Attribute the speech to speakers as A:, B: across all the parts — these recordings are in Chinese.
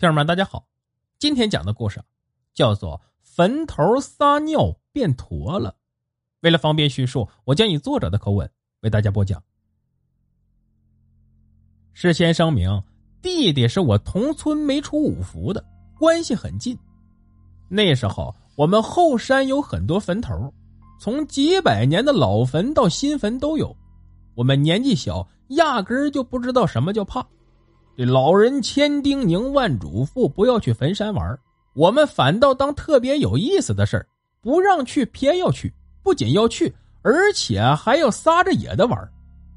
A: 听友们，大家好，今天讲的故事叫做《坟头撒尿变驼了》。为了方便叙述，我将以作者的口吻为大家播讲。事先声明，弟弟是我同村没出五福的，关系很近。那时候我们后山有很多坟头，从几百年的老坟到新坟都有。我们年纪小，压根儿就不知道什么叫怕。老人千叮咛万嘱咐，不要去坟山玩我们反倒当特别有意思的事儿，不让去偏要去，不仅要去，而且还要撒着野的玩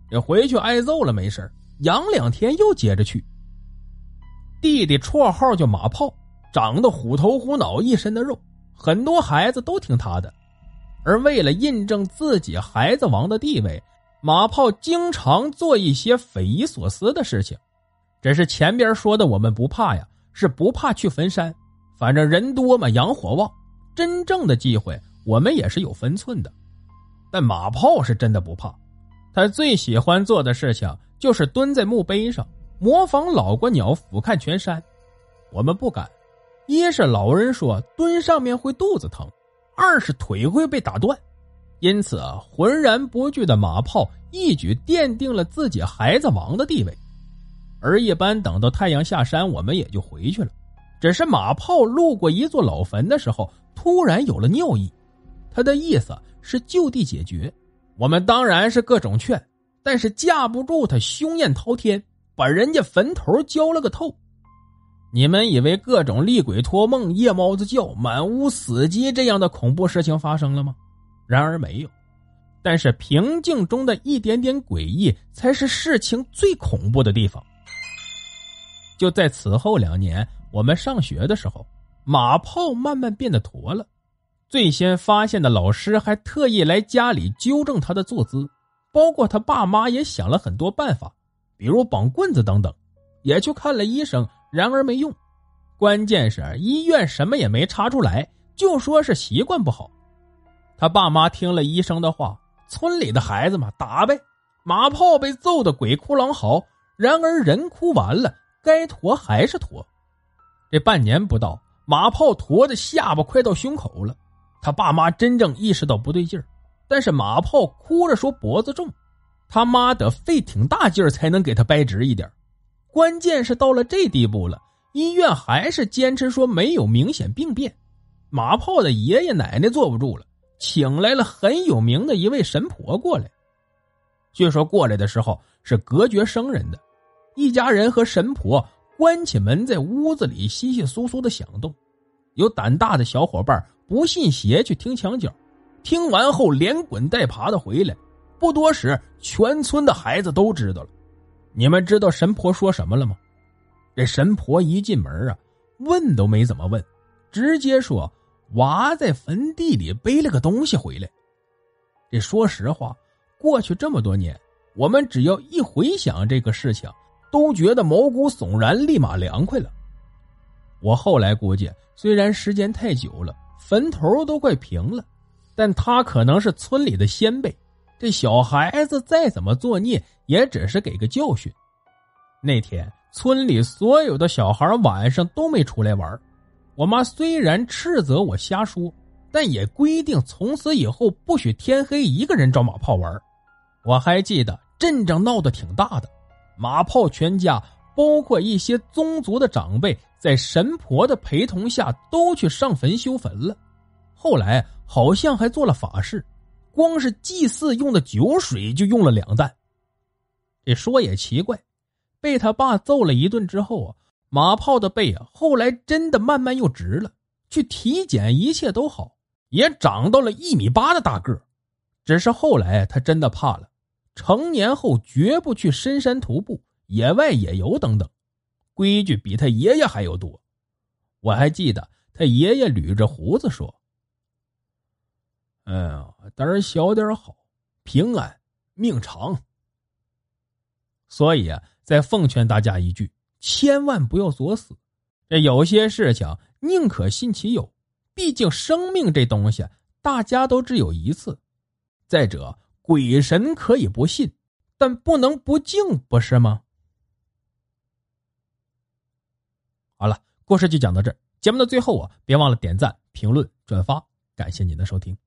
A: 这回去挨揍了没事养两天又接着去。弟弟绰号叫马炮，长得虎头虎脑，一身的肉，很多孩子都听他的。而为了印证自己孩子王的地位，马炮经常做一些匪夷所思的事情。这是前边说的，我们不怕呀，是不怕去坟山，反正人多嘛，阳火旺。真正的忌讳，我们也是有分寸的。但马炮是真的不怕，他最喜欢做的事情就是蹲在墓碑上，模仿老鹳鸟俯瞰全山。我们不敢，一是老人说蹲上面会肚子疼，二是腿会被打断。因此，浑然不惧的马炮一举奠定了自己孩子王的地位。而一般等到太阳下山，我们也就回去了。只是马炮路过一座老坟的时候，突然有了尿意，他的意思是就地解决。我们当然是各种劝，但是架不住他凶焰滔天，把人家坟头浇了个透。你们以为各种厉鬼托梦、夜猫子叫、满屋死鸡这样的恐怖事情发生了吗？然而没有。但是平静中的一点点诡异，才是事情最恐怖的地方。就在此后两年，我们上学的时候，马炮慢慢变得驼了。最先发现的老师还特意来家里纠正他的坐姿，包括他爸妈也想了很多办法，比如绑棍子等等，也去看了医生，然而没用。关键是医院什么也没查出来，就说是习惯不好。他爸妈听了医生的话，村里的孩子嘛打呗。马炮被揍得鬼哭狼嚎，然而人哭完了。该驼还是驼，这半年不到，马炮驼的下巴快到胸口了。他爸妈真正意识到不对劲儿，但是马炮哭着说脖子重，他妈得费挺大劲儿才能给他掰直一点。关键是到了这地步了，医院还是坚持说没有明显病变。马炮的爷爷奶奶坐不住了，请来了很有名的一位神婆过来。据说过来的时候是隔绝生人的。一家人和神婆关起门，在屋子里窸窸窣窣的响动。有胆大的小伙伴不信邪去听墙角，听完后连滚带爬的回来。不多时，全村的孩子都知道了。你们知道神婆说什么了吗？这神婆一进门啊，问都没怎么问，直接说娃在坟地里背了个东西回来。这说实话，过去这么多年，我们只要一回想这个事情。都觉得毛骨悚然，立马凉快了。我后来估计，虽然时间太久了，坟头都快平了，但他可能是村里的先辈。这小孩子再怎么作孽，也只是给个教训。那天村里所有的小孩晚上都没出来玩。我妈虽然斥责我瞎说，但也规定从此以后不许天黑一个人找马炮玩。我还记得阵仗闹得挺大的。马炮全家，包括一些宗族的长辈，在神婆的陪同下，都去上坟修坟了。后来好像还做了法事，光是祭祀用的酒水就用了两担。这说也奇怪，被他爸揍了一顿之后啊，马炮的背啊，后来真的慢慢又直了。去体检，一切都好，也长到了一米八的大个只是后来他真的怕了。成年后绝不去深山徒步、野外野游等等，规矩比他爷爷还要多。我还记得他爷爷捋着胡子说：“哎呀，胆儿小点好，平安命长。”所以啊，再奉劝大家一句：千万不要作死。这有些事情宁可信其有，毕竟生命这东西大家都只有一次。再者。鬼神可以不信，但不能不敬，不是吗？好了，故事就讲到这儿。节目的最后啊，别忘了点赞、评论、转发，感谢您的收听。